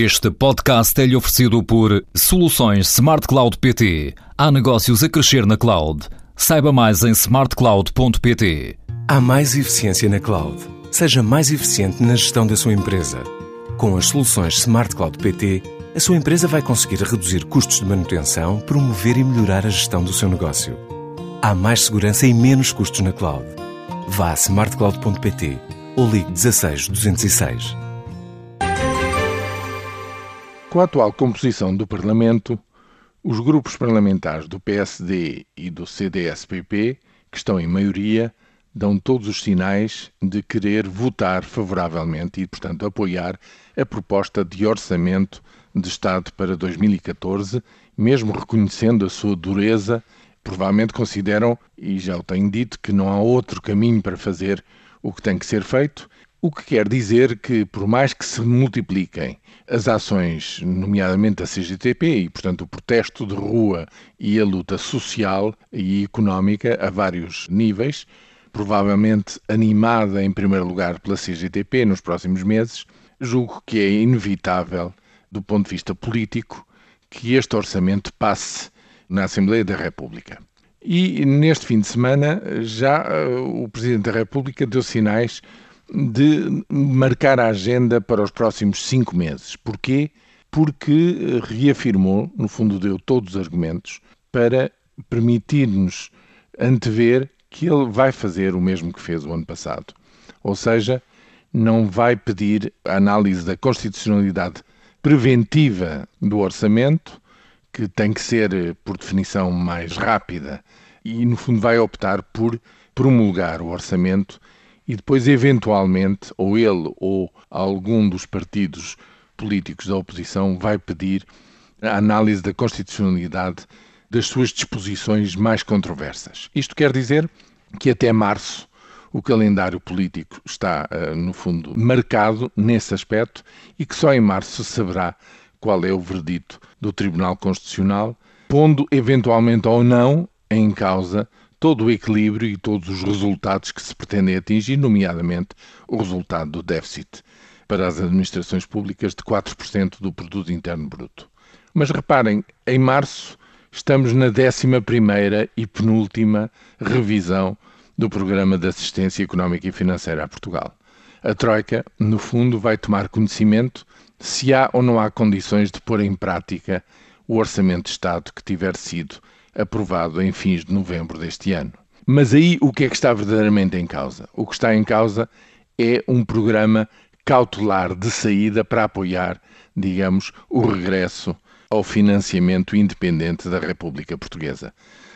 Este podcast é-lhe oferecido por Soluções Smart Cloud PT. Há negócios a crescer na cloud. Saiba mais em smartcloud.pt. Há mais eficiência na cloud. Seja mais eficiente na gestão da sua empresa. Com as soluções Smart Cloud PT, a sua empresa vai conseguir reduzir custos de manutenção, promover e melhorar a gestão do seu negócio. Há mais segurança e menos custos na cloud. Vá a smartcloud.pt ou ligue 16 206. Com a atual composição do Parlamento, os grupos parlamentares do PSD e do CDS-PP, que estão em maioria, dão todos os sinais de querer votar favoravelmente e, portanto, apoiar a proposta de orçamento de Estado para 2014, mesmo reconhecendo a sua dureza, provavelmente consideram, e já o tenho dito, que não há outro caminho para fazer o que tem que ser feito o que quer dizer que, por mais que se multipliquem as ações, nomeadamente a CGTP, e, portanto, o protesto de rua e a luta social e económica a vários níveis, provavelmente animada em primeiro lugar pela CGTP nos próximos meses, julgo que é inevitável, do ponto de vista político, que este orçamento passe na Assembleia da República. E neste fim de semana já uh, o Presidente da República deu sinais de marcar a agenda para os próximos cinco meses. Porquê? Porque eh, reafirmou, no fundo, deu todos os argumentos para permitir-nos antever que ele vai fazer o mesmo que fez o ano passado. Ou seja, não vai pedir a análise da constitucionalidade preventiva do orçamento, que tem que ser, eh, por definição, mais rápida, e no fundo vai optar por promulgar o orçamento e depois, eventualmente, ou ele ou algum dos partidos políticos da oposição vai pedir a análise da constitucionalidade das suas disposições mais controversas. Isto quer dizer que até março o calendário político está, eh, no fundo, marcado nesse aspecto e que só em março se saberá qual é o verdito do Tribunal Constitucional, pondo eventualmente ou não em causa todo o equilíbrio e todos os resultados que se pretendem atingir, nomeadamente o resultado do déficit para as administrações públicas de 4% do produto interno bruto. Mas reparem, em março estamos na 11ª e penúltima revisão do Programa de Assistência Económica e Financeira a Portugal. A Troika, no fundo, vai tomar conhecimento se há ou não há condições de pôr em prática o Orçamento de Estado que tiver sido aprovado em fins de novembro deste ano. Mas aí o que é que está verdadeiramente em causa? O que está em causa é um programa cautelar de saída para apoiar, digamos, o regresso ao financiamento independente da República Portuguesa.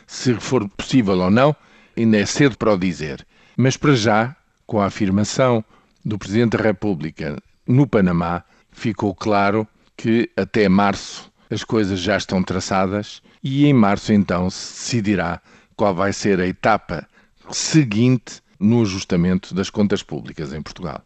Se for possível ou não, ainda é cedo para o dizer. Mas para já, com a afirmação do Presidente da República no Panamá, ficou claro que até março as coisas já estão traçadas e em março então se decidirá qual vai ser a etapa seguinte no ajustamento das contas públicas em Portugal.